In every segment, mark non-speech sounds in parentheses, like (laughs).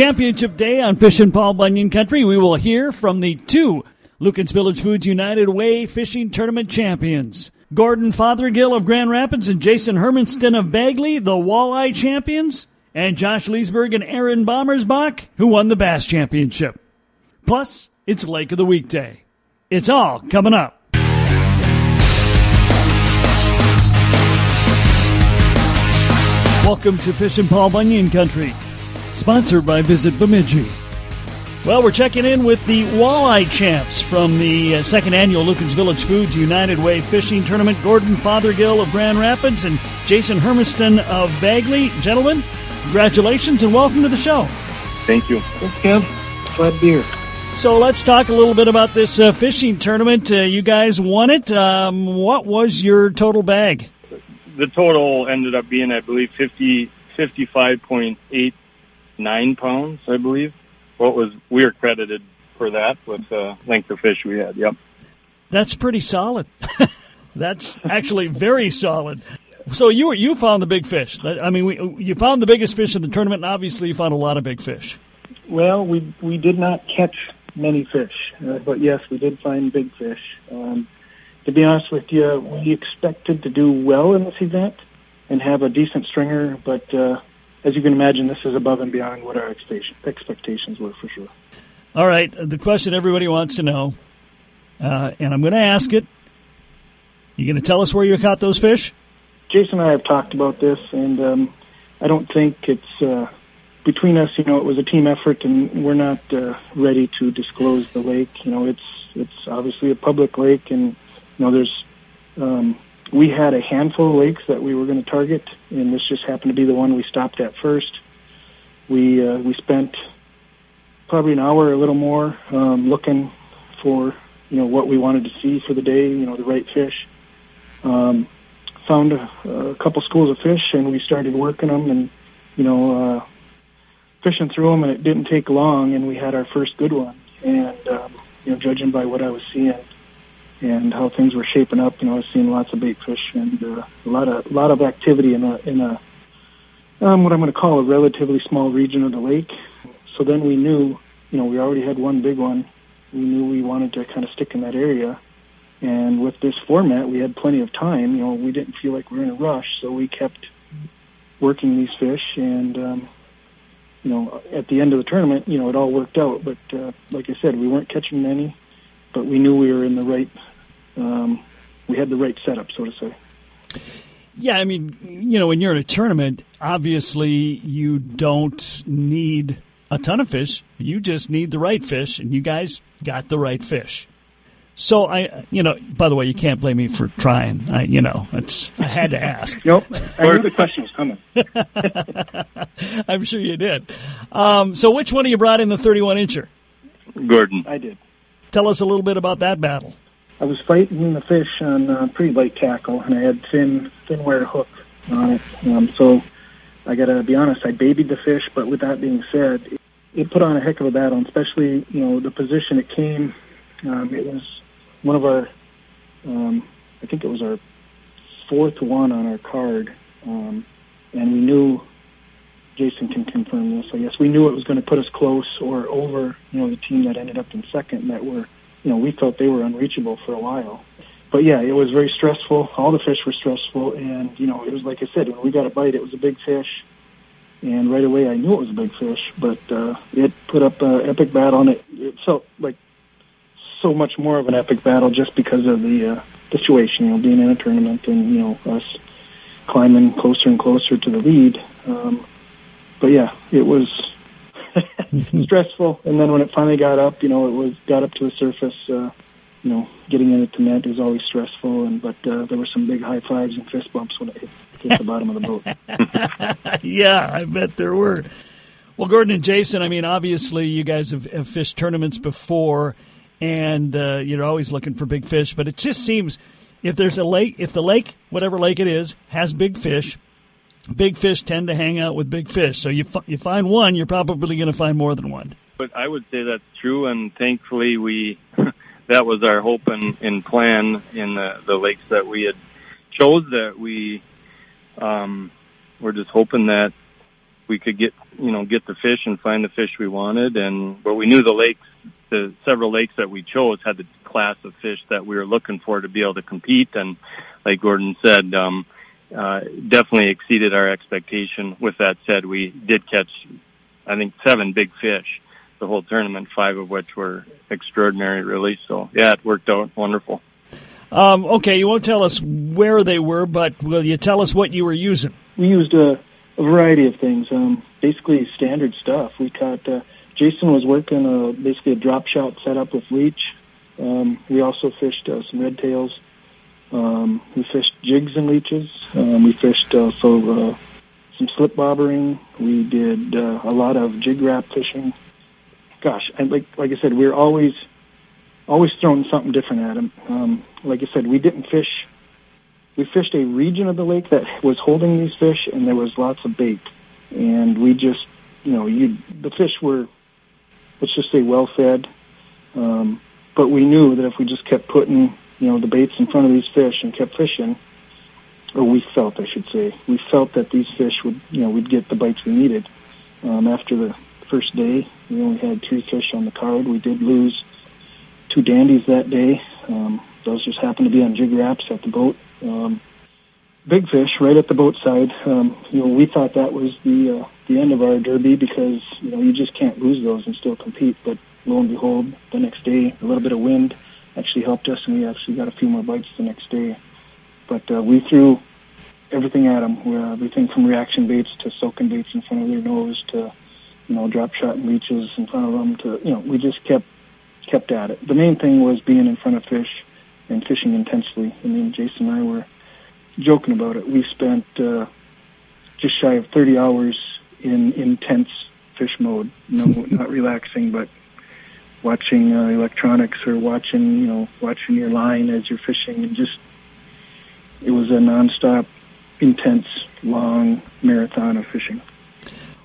Championship day on Fishin' Paul Bunyan Country. We will hear from the two Lueken's Village Foods United Way Fishing Tournament champions. Gordon Fothergill of Grand Rapids and Jason Hermiston of Bagley, the Walleye champions, and Josh Leesburg and Aaron Bommersbach, who won the Bass Championship. Plus, it's Lake of the Weekday. It's all coming up. Welcome to Fishin' Paul Bunyan Country, sponsored by Visit Bemidji. Well, we're checking in with the walleye champs from the uh, second annual Lueken's Village Foods United Way Fishing Tournament. Gordon Fothergill of Grand Rapids and Jason Hermiston of Bagley. Gentlemen, congratulations and welcome to the show. Thank you. Thanks, Kev. Glad to be here. So let's talk a little bit about this uh, fishing tournament. Uh, you guys won it. Um, what was your total bag? The total ended up being, I believe, 50, 55.89 pounds, I believe. What was, we were credited for that with the length of fish we had. Yep. That's pretty solid. (laughs) That's actually very solid. So you were, you found the big fish. I mean, we, you found the biggest fish in the tournament, and obviously you found a lot of big fish. Well, we we did not catch many fish, uh, but yes, we did find big fish. Um, to be honest with you, we expected to do well in this event and have a decent stringer, but uh, as you can imagine, this is above and beyond what our expectations were for sure. All right, the question everybody wants to know, uh, and I'm going to ask it. You going to tell us where you caught those fish? Jason and I have talked about this, and um, I don't think it's uh, between us. You know, it was a team effort, and we're not uh, ready to disclose the lake. You know, it's it's obviously a public lake, and you know, there's um, we had a handful of lakes that we were going to target, and this just happened to be the one we stopped at first. We uh, we spent probably an hour, a little more, um, looking for you know what we wanted to see for the day. You know, the right fish. Um, found a, a couple schools of fish, and we started working them, and you know, uh, fishing through them, and it didn't take long, and we had our first good one. And um, you know, judging by what I was seeing and how things were shaping up, you know, I was seeing lots of bait fish and uh, a lot of a lot of activity in a in a um, what I'm going to call a relatively small region of the lake. So then we knew, you know, we already had one big one. We knew we wanted to kind of stick in that area. And with this format, we had plenty of time. You know, we didn't feel like we were in a rush, so we kept working these fish. And um, you know, at the end of the tournament, you know, it all worked out. But uh, like I said, we weren't catching many, but we knew we were in the right. Um, we had the right setup, so to say. Yeah, I mean, you know, when you're in a tournament, obviously you don't need a ton of fish. You just need the right fish, and you guys got the right fish. So I, you know, by the way, you can't blame me for trying. I, you know, it's I had to ask. (laughs) nope, I knew the question was coming. (laughs) I'm sure you did. Um, so which one of you brought in the 31 incher? Gordon. I did. Tell us a little bit about that battle. I was fighting the fish on uh, pretty light tackle, and I had thin thin wire hook on it. Um, so I got to be honest, I babied the fish. But with that being said, it, it put on a heck of a battle, and especially you know the position it came. Um, it was one of our, um, I think it was our fourth one on our card, um, and we knew. Jason can confirm this. I guess we knew it was going to put us close or over, you know, the team that ended up in second that were you know, we felt they were unreachable for a while. But yeah, it was very stressful. All the fish were stressful, and you know, it was like I said, when we got a bite, it was a big fish, and right away I knew it was a big fish. But uh, it put up an epic battle, and it, it felt like so much more of an epic battle just because of the uh, situation. You know, being in a tournament and you know us climbing closer and closer to the lead. Um, but yeah, it was (laughs) stressful. And then when it finally got up, you know, it was got up to the surface. Uh, you know, getting in it to net is always stressful. And but uh, there were some big high fives and fist bumps when it hit, hit the bottom of the boat. (laughs) yeah, I bet there were. Well, Gordon and Jason, I mean, obviously you guys have, have fished tournaments before, and uh, you're always looking for big fish. But it just seems if there's a lake, if the lake, whatever lake it is, has big fish, big fish tend to hang out with big fish. So you you find one, you're probably going to find more than one. But I would say that's true, and thankfully we (laughs) that was our hope and, and plan in the, the lakes that we had chose. That we um, were just hoping that we could get you know get the fish and find the fish we wanted. And but we knew the lakes, the several lakes that we chose had the class of fish that we were looking for to be able to compete. And like Gordon said, um, uh, definitely exceeded our expectation. With that said, we did catch, I think, seven big fish the whole tournament, five of which were extraordinary, really. So yeah, it worked out wonderful. Um, okay, you won't tell us where they were, but will you tell us what you were using? We used a, a variety of things, um, basically standard stuff. We caught. Uh, Jason was working a, basically a drop shot setup with leech. Um, we also fished uh, some red tails. Um, we fished jigs and leeches. Um, we fished also uh, some slip bobbering. We did uh, a lot of jig wrap fishing. Gosh, and like like I said, we're always always throwing something different at them. Um, like I said, we didn't fish. We fished a region of the lake that was holding these fish, and there was lots of bait. And we just, you know, you the fish were, let's just say, well fed. Um, but we knew that if we just kept putting, you know, the baits in front of these fish and kept fishing, or we felt, I should say, we felt that these fish would, you know, we'd get the bites we needed. Um, after the first day, we only had three fish on the card. We did lose two dandies that day. Um, those just happened to be on jig wraps at the boat. Um, big fish right at the boat side. Um, you know, we thought that was the uh, the end of our derby because you know you just can't lose those and still compete. But lo and behold, the next day a little bit of wind actually helped us, and we actually got a few more bites the next day. But uh, we threw everything at them, We, uh, everything from reaction baits to soaking baits in front of their nose to you know drop shot and leeches in front of them to you know we just kept kept at it. The main thing was being in front of fish and fishing intensely. I mean, Jason and I were joking about it. We spent uh, just shy of 30 hours in intense fish mode. No, not (laughs) relaxing, but watching uh, electronics or watching, you know, watching your line as you're fishing, and just it was a nonstop, intense, long marathon of fishing.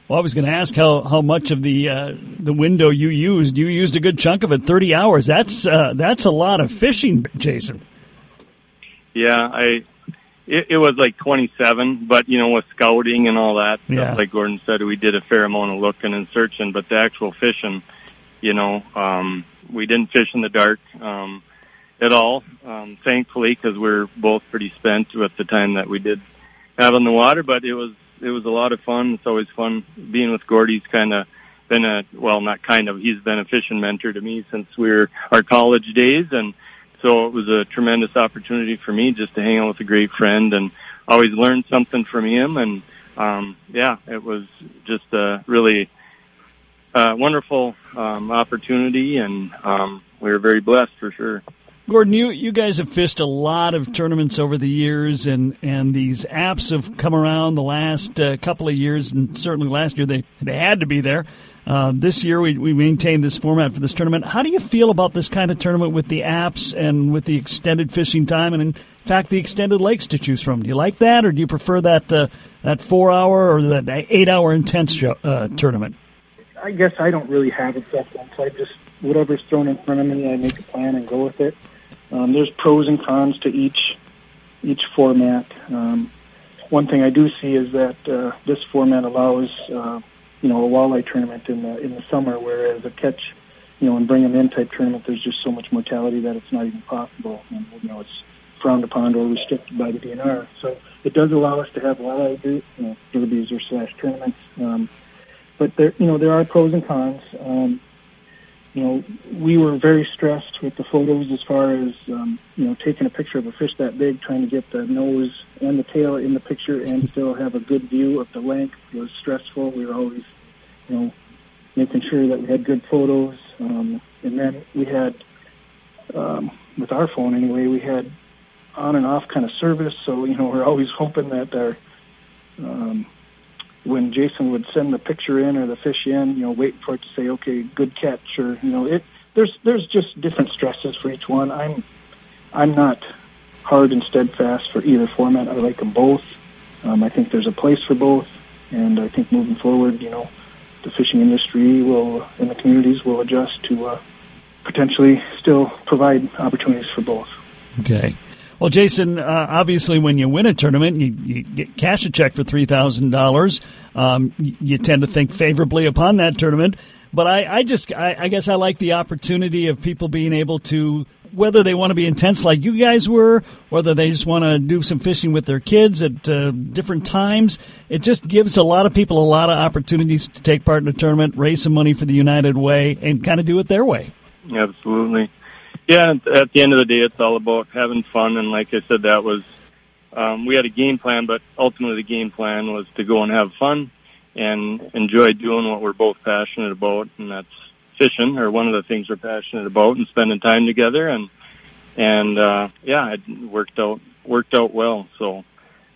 Well, I was going to ask how, how much of the uh, the window you used. You used a good chunk of it, thirty hours. That's uh, that's a lot of fishing, Jason. Yeah, I it, it was like twenty seven, but you know, with scouting and all that, Yeah. stuff, like Gordon said, we did a fair amount of looking and searching. But the actual fishing, you know, um, we didn't fish in the dark um, at all, um, thankfully, because we're both pretty spent with the time that we did have on the water. But it was it was a lot of fun. It's always fun being with Gordy's kind of been a well, not kind of. He's been a fishing mentor to me since we were our college days, and so it was a tremendous opportunity for me just to hang out with a great friend and always learn something from him. And um, yeah, it was just a really wonderful um, opportunity, and um, we were very blessed for sure. Gordon, you, you guys have fished a lot of tournaments over the years, and, and these apps have come around the last uh, couple of years, and certainly last year they, they had to be there. Uh, this year we, we maintained this format for this tournament. How do you feel about this kind of tournament with the apps and with the extended fishing time, and in fact the extended lakes to choose from? Do you like that, or do you prefer that uh, that four hour or that eight hour intense show, uh, tournament? I guess I don't really have a preference. I just whatever's thrown in front of me, I make a plan and go with it. Um, there's pros and cons to each each format. Um, one thing I do see is that uh, this format allows uh, you know a walleye tournament in the in the summer, whereas a catch you know and bring them in type tournament, there's just so much mortality that it's not even possible. And, you know it's frowned upon or restricted by the DNR. So it does allow us to have walleye you know, derbies or slash tournaments. Um, but there, you know, there are pros and cons. Um, you know, we were very stressed with the photos as far as, um, you know, taking a picture of a fish that big, trying to get the nose and the tail in the picture and still have a good view of the length was stressful. We were always, you know, making sure that we had good photos. Um, and then we had, um, with our phone anyway, we had on and off kind of service. So, you know, we're always hoping that our, um, when Jason would send the picture in or the fish in, you know, wait for it to say, okay, good catch, or you know, it. There's there's just different stresses for each one. I'm I'm not hard and steadfast for either format. I like them both. Um, I think there's a place for both, and I think moving forward, you know, the fishing industry will and the communities will adjust to uh, potentially still provide opportunities for both. Okay. Well, Jason, uh, obviously, when you win a tournament, you, you get cash a check for three thousand um, dollars. You tend to think favorably upon that tournament. But I, I just, I, I guess, I like the opportunity of people being able to whether they want to be intense like you guys were, whether they just want to do some fishing with their kids at uh, different times. It just gives a lot of people a lot of opportunities to take part in a tournament, raise some money for the United Way, and kind of do it their way. Absolutely. Yeah, at the end of the day, it's all about having fun. And like I said, that was, um, we had a game plan, but ultimately the game plan was to go and have fun and enjoy doing what we're both passionate about. And that's fishing or one of the things we're passionate about and spending time together. And, and, uh, yeah, it worked out, worked out well. So,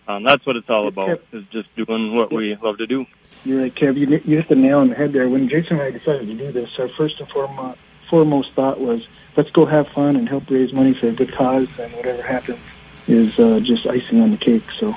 um, that's what it's all about is just doing what we love to do. You're right, Kev. You, you hit the nail on the head there. When Jason and I decided to do this, our first and foremost, foremost thought was, let's go have fun and help raise money for a good cause, and whatever happens is uh, just icing on the cake. So,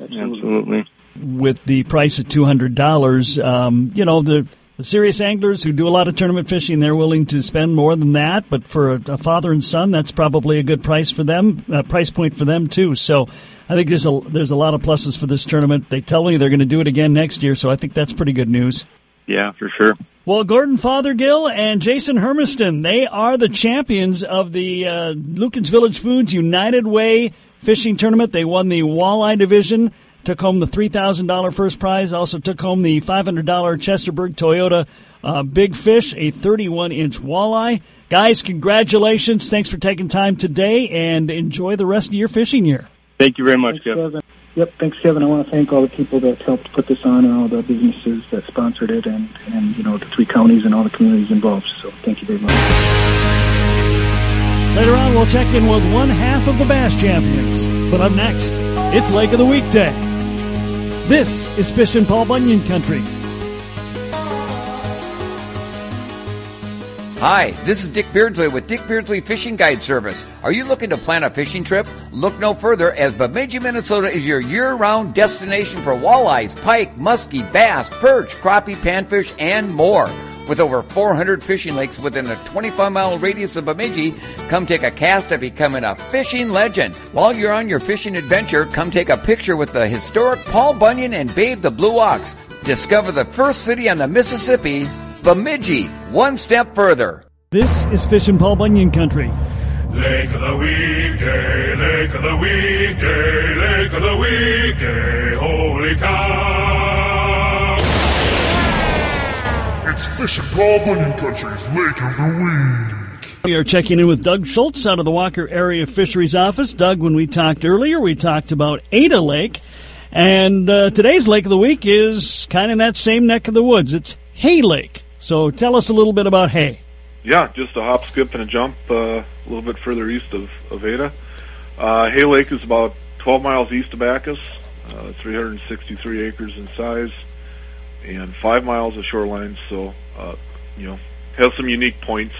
absolutely. absolutely. With the price of two hundred dollars, um, you know the the serious anglers who do a lot of tournament fishing, they're willing to spend more than that. But for a, a father and son, that's probably a good price for them, uh, price point for them too. So I think there's a there's a lot of pluses for this tournament. They tell me they're going to do it again next year, so I think that's pretty good news. Yeah, for sure. Well, Gordon Fothergill and Jason Hermiston, they are the champions of the uh, Lueken's Village Foods United Way Fishing Tournament. They won the walleye division, took home the $3,000 first prize, also took home the $500 Chesterberg Toyota uh, Big Fish, a 31 inch walleye. Guys, congratulations. Thanks for taking time today and enjoy the rest of your fishing year. Thank you very much, Thanks, Kevin. Yep, thanks, Kevin. I want to thank all the people that helped put this on and all the businesses that sponsored it and, and you know, the three counties and all the communities involved. So thank you very much. Later on, we'll check in with one half of the Bass Champions. But up next, it's Lake of the Week Day. This is Fishin' Paul Bunyan Country. Hi, this is Dick Beardsley with Dick Beardsley Fishing Guide Service. Are you looking to plan a fishing trip? Look no further as Bemidji, Minnesota is your year-round destination for walleyes, pike, muskie, bass, perch, crappie, panfish, and more. With over 400 fishing lakes within a 25 mile radius of Bemidji, come take a cast at becoming a fishing legend. While you're on your fishing adventure, come take a picture with the historic Paul Bunyan and Babe the Blue Ox. Discover the first city on the Mississippi, Bemidji, one step further. This is Fishin' Paul Bunyan Country. Lake of the weekday, lake of the weekday, lake of the weekday, holy cow! It's Fishin' Paul Bunyan Country's Lake of the Week. We are checking in with Doug Schultz out of the Walker Area Fisheries Office. Doug, when we talked earlier, we talked about Ada Lake. And uh, today's Lake of the Week is kind of in that same neck of the woods. It's Hay Lake. So tell us a little bit about Hay. Yeah, just a hop, skip, and a jump uh, a little bit further east of, of Ada. Uh, Hay Lake is about 12 miles east of Backus, uh, 363 acres in size, and 5 miles of shoreline, so, uh, you know, has some unique points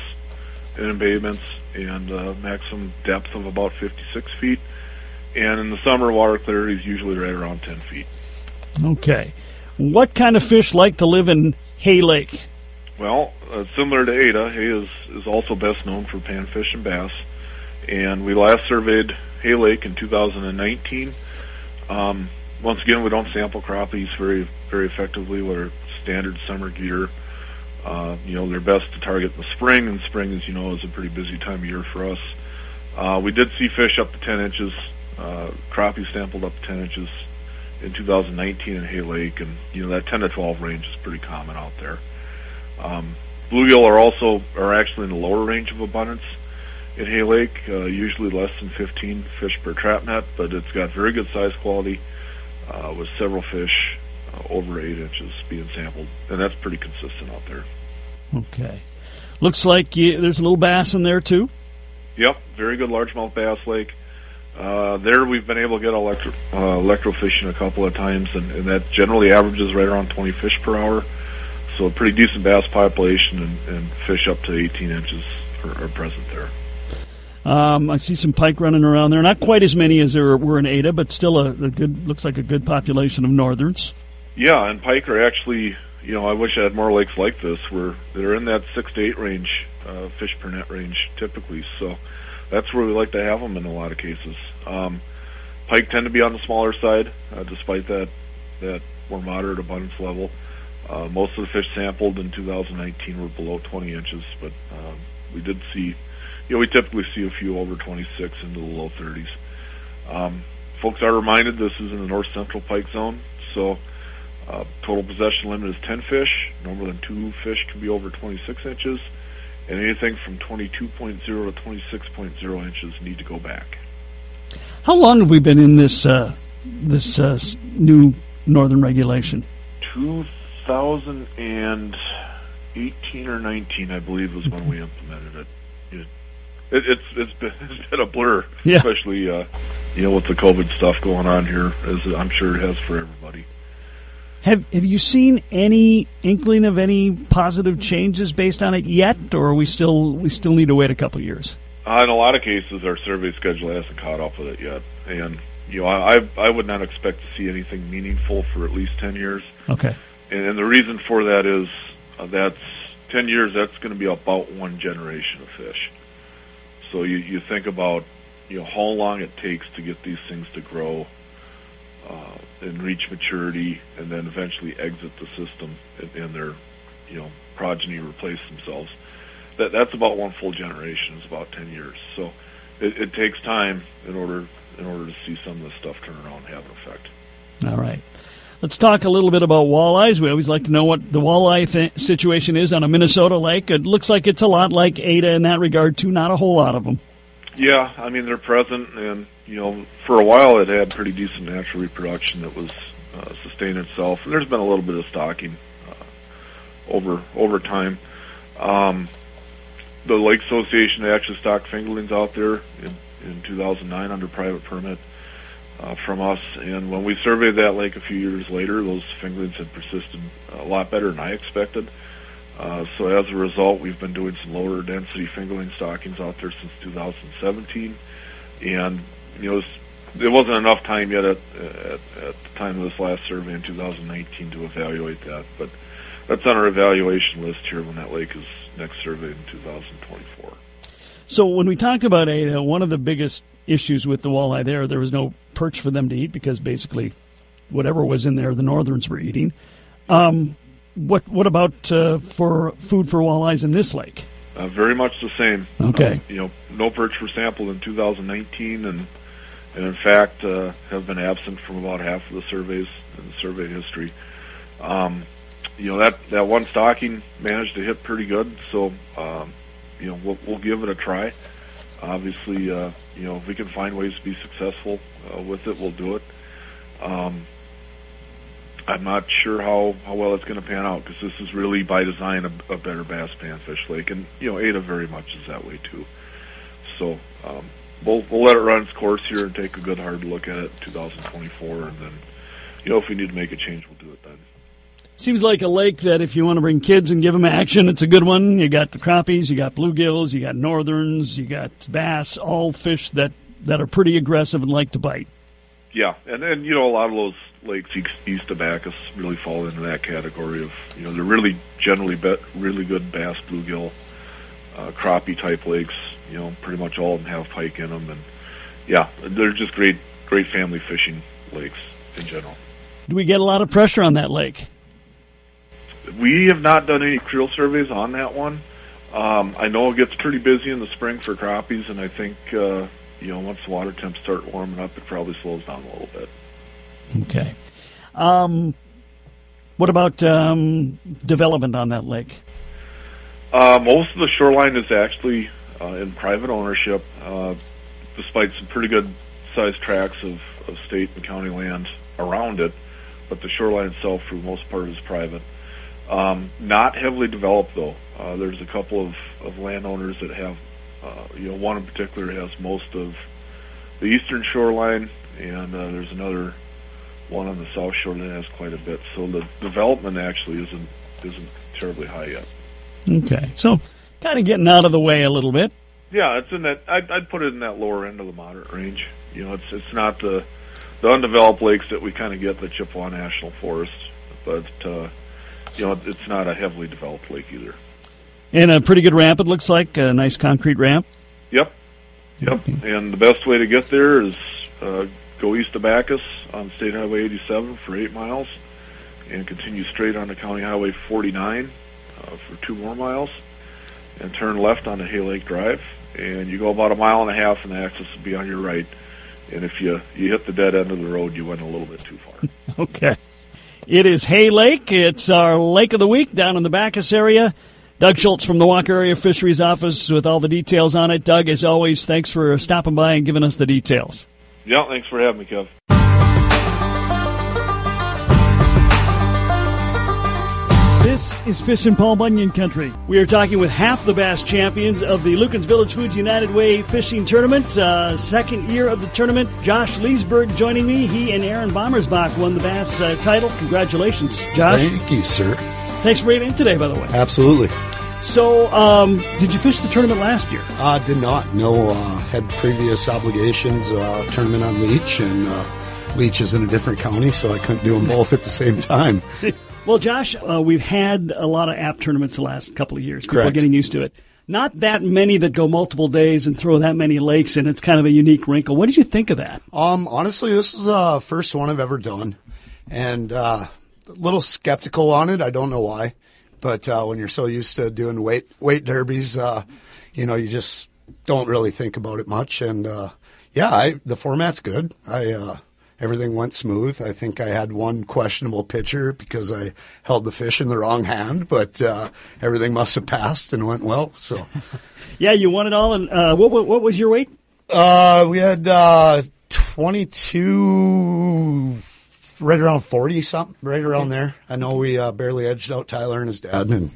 and embayments, and uh, maximum depth of about 56 feet. And in the summer, water clarity is usually right around 10 feet. Okay. What kind of fish like to live in Hay Lake? Well, uh, similar to Ada, Hay is, is also best known for panfish and bass. And we last surveyed Hay Lake in 2019. Um, once again, we don't sample crappies very very effectively with our standard summer gear. Uh, you know, they're best to target in the spring, and spring, as you know, is a pretty busy time of year for us. Uh, we did see fish up to 10 inches, uh, crappie sampled up to 10 inches in 2019 in Hay Lake, and you know that 10 to 12 range is pretty common out there. Um, bluegill are also are actually in the lower range of abundance in Hay Lake, uh, usually less than 15 fish per trap net, but it's got very good size quality uh, with several fish uh, over eight inches being sampled, and that's pretty consistent out there. Okay. Looks like you, there's a little bass in there too. Yep, very good largemouth bass lake. Uh, there we've been able to get electro, uh, electrofishing a couple of times, and, and that generally averages right around 20 fish per hour. So a pretty decent bass population, and, and fish up to 18 inches are, are present there. Um, I see some pike running around there. Not quite as many as there were in Ada, but still a, a good. Looks like a good population of northerns. Yeah, and pike are actually. You know, I wish I had more lakes like this where they're in that six to eight range, uh, fish per net range typically. So that's where we like to have them in a lot of cases. Um, pike tend to be on the smaller side, uh, despite that that more moderate abundance level. Uh, most of the fish sampled in 2019 were below 20 inches, but um, we did see, you know, we typically see a few over 26 into the low 30s. Um, folks are reminded this is in the north central pike zone, so uh, total possession limit is 10 fish. No more than two fish can be over 26 inches, and anything from 22.0 to 26.0 inches need to go back. How long have we been in this uh, this uh, new northern regulation? 2018 or 19, I believe, was when we implemented it. it, it it's it's been, (laughs) it's been a blur, Yeah. especially uh, you know with the COVID stuff going on here, as I'm sure it has for everybody. Have Have you seen any inkling of any positive changes based on it yet, or are we still we still need to wait a couple years? Uh, in a lot of cases, our survey schedule hasn't caught up with it yet, and you know I I I would not expect to see anything meaningful for at least 10 years. Okay. And, and the reason for that is uh, that's 10 years, that's going to be about one generation of fish. So you, you think about, you know, how long it takes to get these things to grow uh, and reach maturity and then eventually exit the system and, and their, you know, progeny replace themselves. That, that's about one full generation. It's about 10 years. So it, it takes time in order in order to see some of this stuff turn around and have an effect. All right. Let's talk a little bit about walleyes. We always like to know what the walleye th- situation is on a Minnesota lake. It looks like it's a lot like Ada in that regard, too. Not a whole lot of them. Yeah, I mean they're present, and you know for a while it had pretty decent natural reproduction that was uh, itself. And there's been a little bit of stocking uh, over over time. Um, the Lake Association actually stocked fingerlings out there in, in 2009 under private permit uh, from us, and when we surveyed that lake a few years later, those fingerlings had persisted a lot better than I expected. Uh, so as a result, we've been doing some lower density fingerling stockings out there since 2017, and you know it wasn't enough time yet at, at, at the time of this last survey in 2019 to evaluate that, but that's on our evaluation list here when that lake is next surveyed in 2024. So when we talk about Ada, one of the biggest issues with the walleye there, there was no perch for them to eat because basically whatever was in there, the northerns were eating. Um, what what about uh, for food for walleyes in this lake? Uh, very much the same. Okay. Uh, you know, no perch were sampled in 2019, and and in fact uh, have been absent from about half of the surveys in the survey history. Um, you know that that one stocking managed to hit pretty good, so um, you know we'll, we'll give it a try. Obviously, uh, you know if we can find ways to be successful uh, with it, we'll do it. Um, I'm not sure how, how well it's going to pan out because this is really by design a, a better bass panfish lake, and you know Ada very much is that way too. So um, we'll we'll let it run its course here and take a good hard look at it 2024, and then you know if we need to make a change, we'll do it then. Seems like a lake that if you want to bring kids and give them action, it's a good one. You got the crappies, you got bluegills, you got northerns, you got bass, all fish that, that are pretty aggressive and like to bite. Yeah, and then you know a lot of those lakes east, of Backus really fall into that category of you know they're really generally be, really good bass, bluegill, uh, crappie type lakes. You know, pretty much all of them have pike in them, and yeah, they're just great great family fishing lakes in general. Do we get a lot of pressure on that lake? We have not done any creel surveys on that one. Um, I know it gets pretty busy in the spring for crappies, and I think uh, you know once the water temps start warming up, it probably slows down a little bit. Okay. Um, what about um, development on that lake? Uh, most of the shoreline is actually uh, in private ownership, uh, despite some pretty good sized tracts of, of state and county land around it. But the shoreline itself, for the most part, is private. Um, not heavily developed, though. Uh, there's a couple of, of landowners that have, uh, you know, one in particular has most of the eastern shoreline, and uh, there's another one on the south shore that has quite a bit. So the development actually isn't isn't terribly high yet. Okay. So kind of getting out of the way a little bit. Yeah, it's in that. I'd, I'd put it in that lower end of the moderate range. You know, it's it's not the the undeveloped lakes that we kind of get the Chippewa National Forest, but uh, you know, it's not a heavily developed lake either. And a pretty good ramp, it looks like. A nice concrete ramp. Yep. Yep, and the best way to get there is uh, go east of Backus on State Highway 87 for eight miles, and continue straight on to County Highway 49 uh, for two more miles, and turn left onto Hay Lake Drive, and you go about a mile and a half, and the access will be on your right. And if you you hit the dead end of the road, you went a little bit too far. (laughs) Okay. It is Hay Lake. It's our lake of the week down in the Backus area. Doug Schultz from the Walker Area Fisheries Office with all the details on it. Doug, as always, thanks for stopping by and giving us the details. yeah, thanks for having me, Kev. This is Fishin' Paul Bunyan Country. We are talking with half the bass champions of the Lueken's Village Foods United Way Fishing Tournament. Uh, second year of the tournament. Josh Leesburg joining me. He and Aaron Bommersbach won the bass uh, title. Congratulations, Josh. Thank you, sir. Thanks for being in today, by the way. Absolutely. So, um, did you fish the tournament last year? Uh, did not. No, uh, had previous obligations, uh, tournament on Leech, and uh, Leech is in a different county, so I couldn't do them both at the same time. (laughs) Well, Josh, uh, we've had a lot of app tournaments the last couple of years. People are getting used to it. Not that many that go multiple days and throw that many lakes in. It's kind of a unique wrinkle. What did you think of that? Um, honestly, this is the first one I've ever done, and uh, a little skeptical on it. I don't know why, but uh, when you're so used to doing weight weight derbies, uh, you know, you just don't really think about it much. And uh, yeah, I, the format's good. I uh, everything went smooth. I think I had one questionable pitcher because I held the fish in the wrong hand, but uh, everything must have passed and went well. So. (laughs) Yeah, you won it all. And uh, what, what what was your weight? Uh, we had uh, 22, right around 40 something, right around there. I know we uh, barely edged out Tyler and his dad, and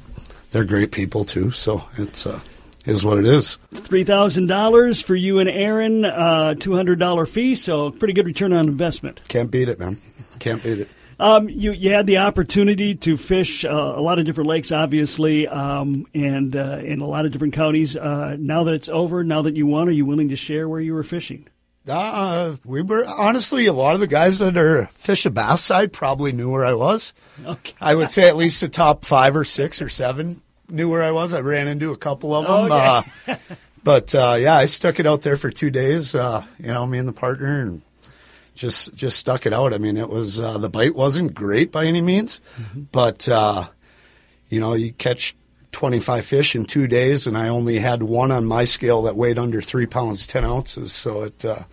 they're great people too. So it's uh, is what it is. Three thousand dollars for you and Aaron. Uh, Two hundred dollar fee. So pretty good return on investment. Can't beat it, man. Can't beat it. Um, you you had the opportunity to fish uh, a lot of different lakes, obviously, um, and uh, in a lot of different counties. Uh, now that it's over, now that you won, are you willing to share where you were fishing? Uh, we were honestly a lot of the guys that are fish the bass side probably knew where I was. Okay. I would say at least the top five or six or seven knew where I was. I ran into a couple of them. Uh, (laughs) but uh, yeah, I stuck it out there for two days. Uh, you know, me and the partner, and just just stuck it out. I mean, it was uh, the bite wasn't great by any means, but uh, you know, you catch. 25 fish in two days, and I only had one on my scale that weighed under three pounds, 10 ounces. So it, uh,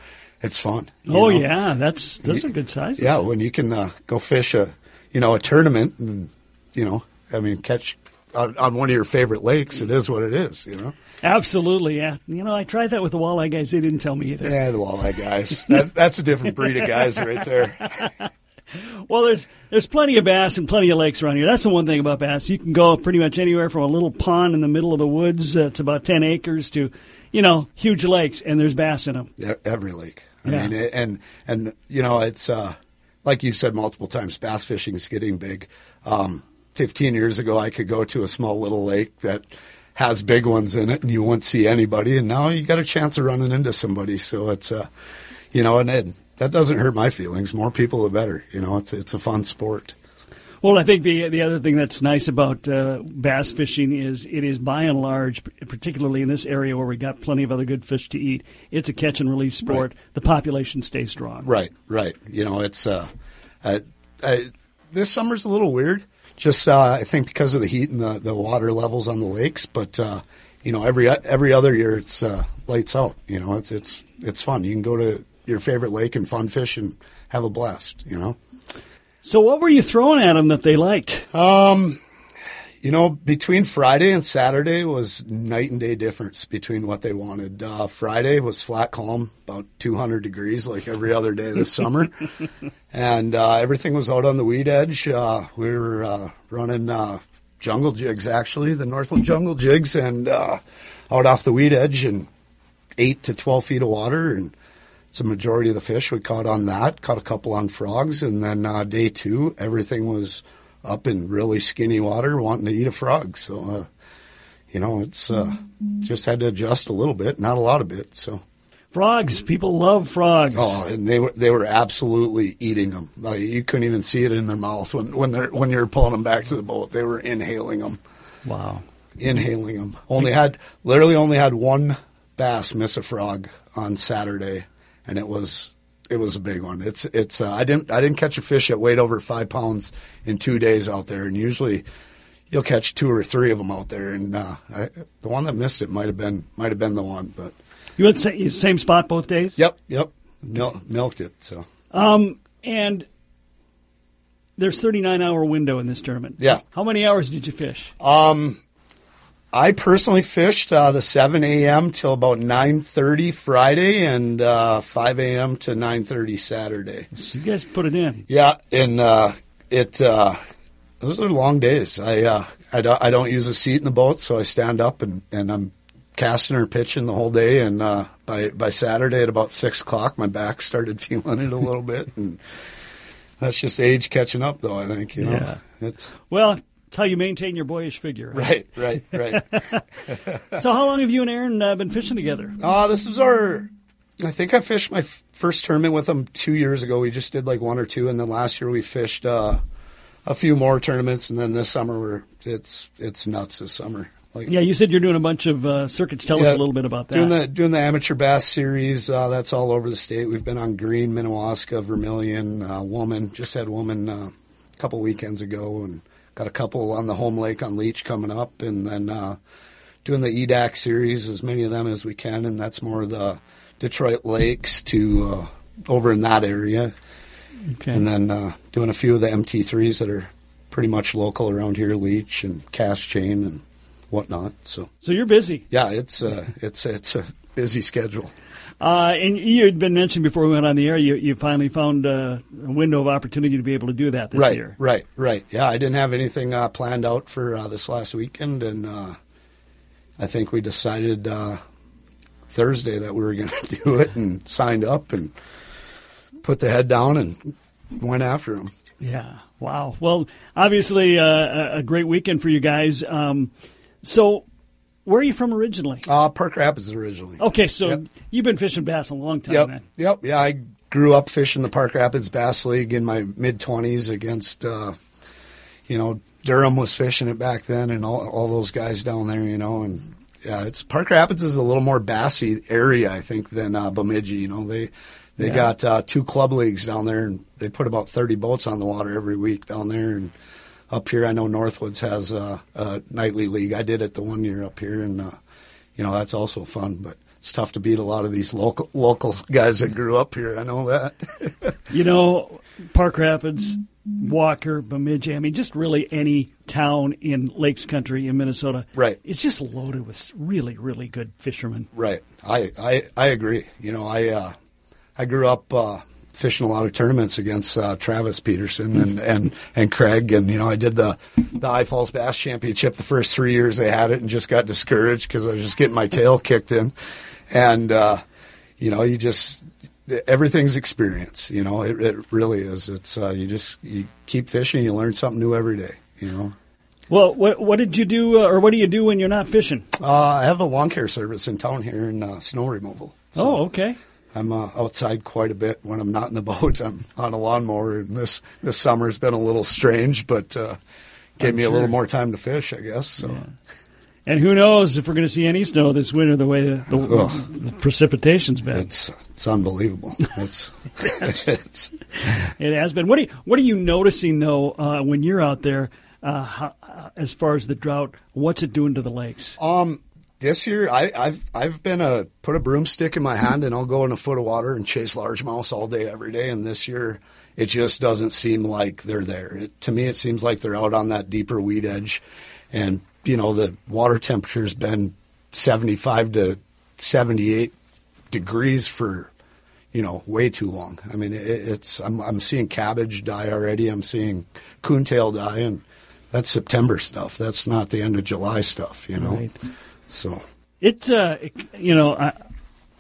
it's fun. Oh know? yeah, that's those are good sizes. Yeah, when you can uh, go fish a, you know, a tournament, and you know, I mean, catch on, on one of your favorite lakes, it is what it is. You know. absolutely. Yeah, you know, I tried that with the walleye guys. They didn't tell me either. Yeah, the walleye guys. That, that's a different breed of guys right there. (laughs) Well, there's there's plenty of bass and plenty of lakes around here. That's the one thing about bass. You can go pretty much anywhere from a little pond in the middle of the woods that's about ten acres to, you know, huge lakes, and there's bass in them. Every lake. I Yeah. mean, and and you know, it's uh, like you said multiple times. Bass fishing is getting big. Um, Fifteen years ago, I could go to a small little lake that has big ones in it, and you wouldn't see anybody. And now you got a chance of running into somebody. So it's uh, you know, and it, that doesn't hurt my feelings. More people, the better. You know, it's it's a fun sport. Well, I think the the other thing that's nice about uh, bass fishing is it is by and large, particularly in this area where we got plenty of other good fish to eat, it's a catch and release sport. The population stays strong. Right, right. You know, it's uh, uh, uh this summer's a little weird. Just uh, I think because of the heat and the, the water levels on the lakes, but uh, you know, every every other year it's uh, lights out. You know, it's it's it's fun. You can go to your favorite lake and fun fish and have a blast. You know. So, what were you throwing at them that they liked? You know, between Friday and Saturday was night and day difference between what they wanted. Uh, Friday was flat calm, about 200 degrees, like every other day this summer, (laughs) and uh, everything was out on the weed edge. Uh, we were uh, running uh, jungle jigs, actually, the Northland jungle jigs, and uh, out off the weed edge, and eight to 12 feet of water, and it's a majority of the fish we caught on that. Caught a couple on frogs, and then uh, day two, everything was up in really skinny water, wanting to eat a frog. So, uh, you know, it's uh, just had to adjust a little bit, not a lot of bit. So, Frogs. People love frogs. oh, and they were they were absolutely eating them. Like, you couldn't even see it in their mouth when when they're when you were pulling them back to the boat. They were inhaling them, Wow. inhaling them. Only had literally only had one bass miss a frog on Saturday, and it was it was a big one. It's it's uh, I didn't I didn't catch a fish that weighed over five pounds in two days out there, and usually you'll catch two or three of them out there. And uh, I, the one that missed it might have been might have been the one, but You went sa- same spot both days. yep, yep, Mil- milked it. So Um, and there's 39 hour window in this tournament. Yeah. How many hours did you fish? I personally fished uh, the 7 a.m. till about 9:30 Friday and uh, 5 a.m. to 9:30 Saturday. So you guys put it in. Yeah, and uh, it uh, those are long days. I uh, I don't I don't use a seat in the boat, so I stand up and, and I'm casting or pitching the whole day. And uh, by by Saturday at about six o'clock, my back started (laughs) feeling it a little bit, and that's just age catching up, though. I think you know Yeah. it's Well, it's how you maintain your boyish figure. right, right, right. (laughs) So how long have you and Aaron uh, been fishing together? Uh, this is our. I think I fished my f- first tournament with him two years ago. We just did like one or two, and then last year we fished uh, a few more tournaments, and then this summer we're it's it's nuts this summer. Like Yeah, you said you're doing a bunch of uh, circuits. Tell us a little bit about that. Doing the doing the amateur bass series. Uh, that's all over the state. We've been on Green, Minnewaska, Vermilion, uh, Woman. Just had Woman uh, a couple weekends ago, and got a couple on the home lake on Leech coming up, and then uh, doing the EDAC series, as many of them as we can, and that's more the Detroit Lakes to uh, over in that area, okay. and then uh, doing a few of the MT3s that are pretty much local around here, Leech and Cass Chain and whatnot. So so you're busy. yeah, it's uh, it's it's a busy schedule. Uh, and you had been mentioned before we went on the air. You, you finally found uh, a window of opportunity to be able to do that this right, year. right, right. Yeah, I didn't have anything uh, planned out for uh, this last weekend, and uh, I think we decided uh, Thursday that we were (laughs) going to do it and signed up and put the head down and went after him. Yeah. Wow. Well, obviously uh, a- a great weekend for you guys. Um, so, where are you from originally? Uh, Park Rapids originally. Okay, so Yep. you've been fishing bass a long time. Yep, Then. yep, yeah. I grew up fishing the Park Rapids Bass League in my mid twenties against, uh, you know, Durham was fishing it back then, and all all those guys down there, you know, and yeah, it's Park Rapids is a little more bassy area, I think, than uh, Bemidji. You know, they they Yeah. got uh, two club leagues down there, and they put about thirty boats on the water every week down there, and. Up here, I know Northwoods has a, a nightly league. I did it the one year up here, and uh, you know that's also fun. But it's tough to beat a lot of these local local guys that grew up here. I know that. (laughs) You know, Park Rapids, Walker, Bemidji. I mean, just really any town in Lakes Country in Minnesota. Right. It's just loaded with really, really good fishermen. right. I, I I agree. You know, I uh, I grew up uh, fishing a lot of tournaments against uh, Travis Peterson and, and and Craig, and you know I did the the High Falls Bass Championship the first three years they had it, and just got discouraged because I was just getting my tail kicked in, and uh, you know you just everything's experience. You know, it, it really is. It's uh, you just you keep fishing, you learn something new every day. You know. Well, what what did you do, uh, or what do you do when you're not fishing? Uh, I have a lawn care service in town here in uh, snow removal. So oh, okay. I'm uh, outside quite a bit when I'm not in the (laughs) boat. I'm on a lawnmower, and this this summer's been a little strange, but uh, gave I'm me a little more time to fish, I guess. So And who knows if we're going to see any snow this winter? The way the, the, the precipitation's been, it's it's unbelievable. It's (laughs) (laughs) it's it has been. What are you, what are you noticing though uh, when you're out there? Uh, how, uh, as far as the drought, what's it doing to the lakes? um this year I, I've I've been a put a broomstick in my hand and I'll go in a foot of water and chase largemouth all day every day. And this year it just doesn't seem like they're there. It, to me, it seems like they're out on that deeper weed edge, and you know the water temperature's been seventy five to seventy eight degrees for you know way too long. I mean, it, it's I'm I'm seeing cabbage die already. I'm seeing coontail die, and that's September stuff. That's not the end of July stuff. You know. Right. So It's uh, it- you know, I,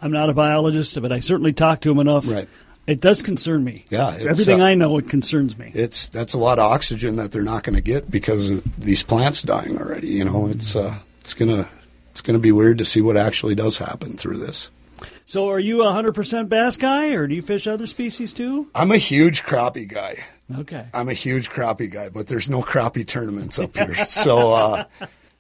I'm not a biologist, but I certainly talk to him enough. Right. It does concern me. Yeah, it's, everything uh, I know, it concerns me. it's that's a lot of oxygen that they're not going to get because of these plants dying already. You know, it's uh, it's gonna it's gonna be weird to see what actually does happen through this. So, are you a hundred percent bass guy, or do you fish other species too? I'm a huge crappie guy. Okay. I'm a huge crappie guy, but there's no crappie tournaments up here. (laughs) so uh,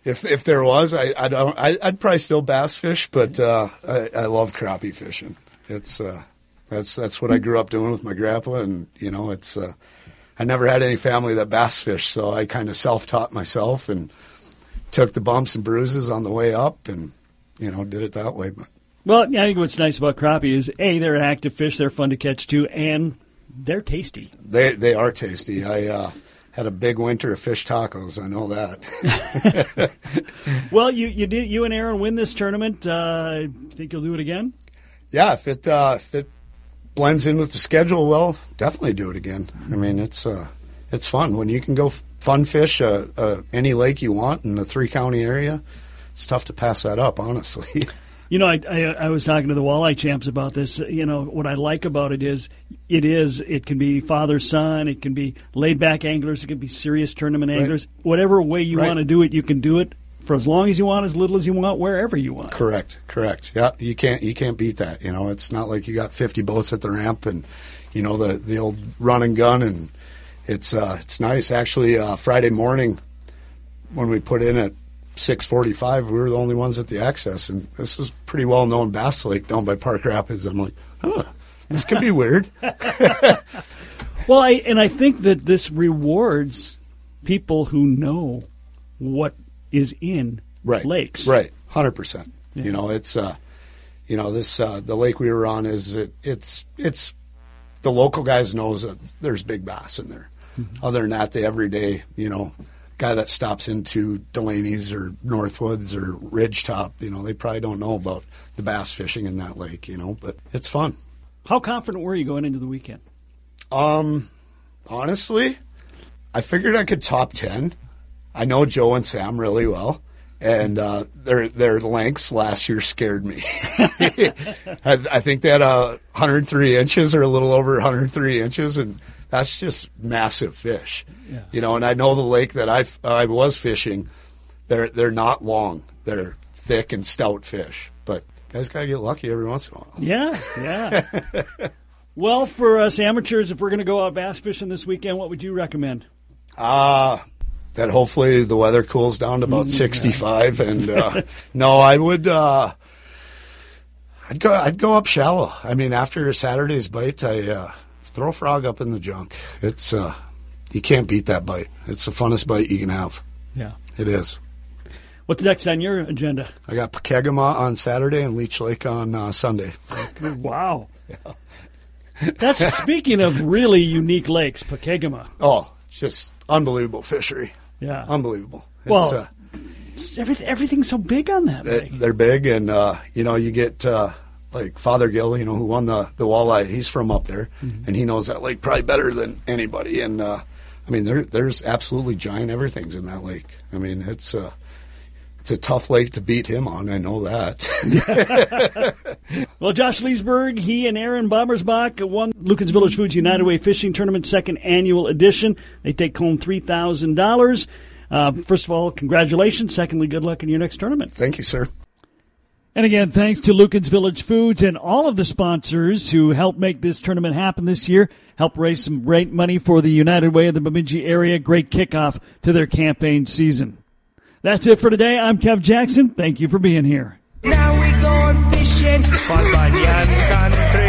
if if there was, I I don't I, I'd probably still bass fish, but uh, I, I love crappie fishing. It's uh, that's that's what I grew up doing with my grandpa, and you know it's uh, I never had any family that bass fish, so I kind of self taught myself and took the bumps and bruises on the way up, and you know did it that way. But Well, yeah, I think what's nice about crappie is a they're an active fish, they're fun to catch too, and they're tasty. they they are tasty. I uh, had a big winter of fish tacos. I know that. (laughs) Well, you you did you and Aaron win this tournament. Uh, think you'll do it again? yeah, if it uh, if it blends in with the schedule well, definitely do it again. I mean, it's uh, it's fun when you can go f- fun fish uh, uh, any lake you want in the three county area. It's tough to pass that up, honestly. (laughs) You know, I, I, I was talking to the walleye champs about this. You know, what I like about it is, it is, it can be father son, it can be laid back anglers, it can be serious tournament anglers. Whatever way you Right. want to do it, you can do it for as long as you want, as little as you want, wherever you want. correct, correct. Yeah, you can't you can't beat that. You know, it's not like you got 50 boats at the ramp and you know the the old run and gun and it's uh, it's nice. Actually, uh, Friday morning when we put in at 6:45, we were the only ones at the access, and this is pretty well known bass lake down by Park Rapids. I'm like, huh, this could be weird. (laughs) Well, I, and I think that this rewards people who know what is in right lakes. right 100% you know it's uh you know this uh the lake we were on is it, it's it's the local guys knows that there's big bass in there other than that the everyday you know guy that stops into delaney's or northwoods or ridgetop you know they probably don't know about the bass fishing in that lake you know but it's fun How confident were you going into the weekend? um honestly i figured i could top 10 i know joe and sam really well and uh, their their lengths last year scared me. (laughs) I, I think they had uh, 103 inches or a little over 103 inches, and that's just massive fish. Yeah. You know, and I know the lake that I I was fishing, they're they're not long. They're thick and stout fish, but guys gotta get lucky every once in a while. Yeah, yeah. (laughs) well, for us amateurs, if we're going to go out bass fishing this weekend, what would you recommend? Uh that hopefully the weather cools down to about 65 and uh (laughs) no I would uh I'd go I'd go up shallow. I mean after Saturday's bite I uh throw a frog up in the junk. It's uh you can't beat that bite. It's the funnest bite you can have. Yeah. It is. What's next on your agenda? I got Pokegama on Saturday and Leech Lake on uh, Sunday. (laughs) Wow. That's speaking of really unique lakes, Pokegama. Oh, it's just unbelievable fishery. Yeah. Unbelievable. It's, Well, uh, everything, everything's so big on that. They're big, and uh, you know, you get uh, like Father Gill, you know, who won the the walleye. He's from up there, and he knows that lake probably better than anybody. And uh, I mean, there there's absolutely giant everything's in that lake. I mean, it's uh, it's a tough lake to beat him on. I know that. (laughs) Well, Josh Leesburg, he and Aaron Bombersbach won Lueken's Village Foods United Way Fishing Tournament second annual edition. They take home three thousand dollars. Uh, first of all, congratulations. Secondly, good luck in your next tournament. Thank you, sir. And again, thanks to Lueken's Village Foods and all of the sponsors who helped make this tournament happen this year, help raise some great money for the United Way of the Bemidji area. Great kickoff to their campaign season. That's it for today. I'm Kev Jackson. Thank you for being here. Now we're going fishing. Young country.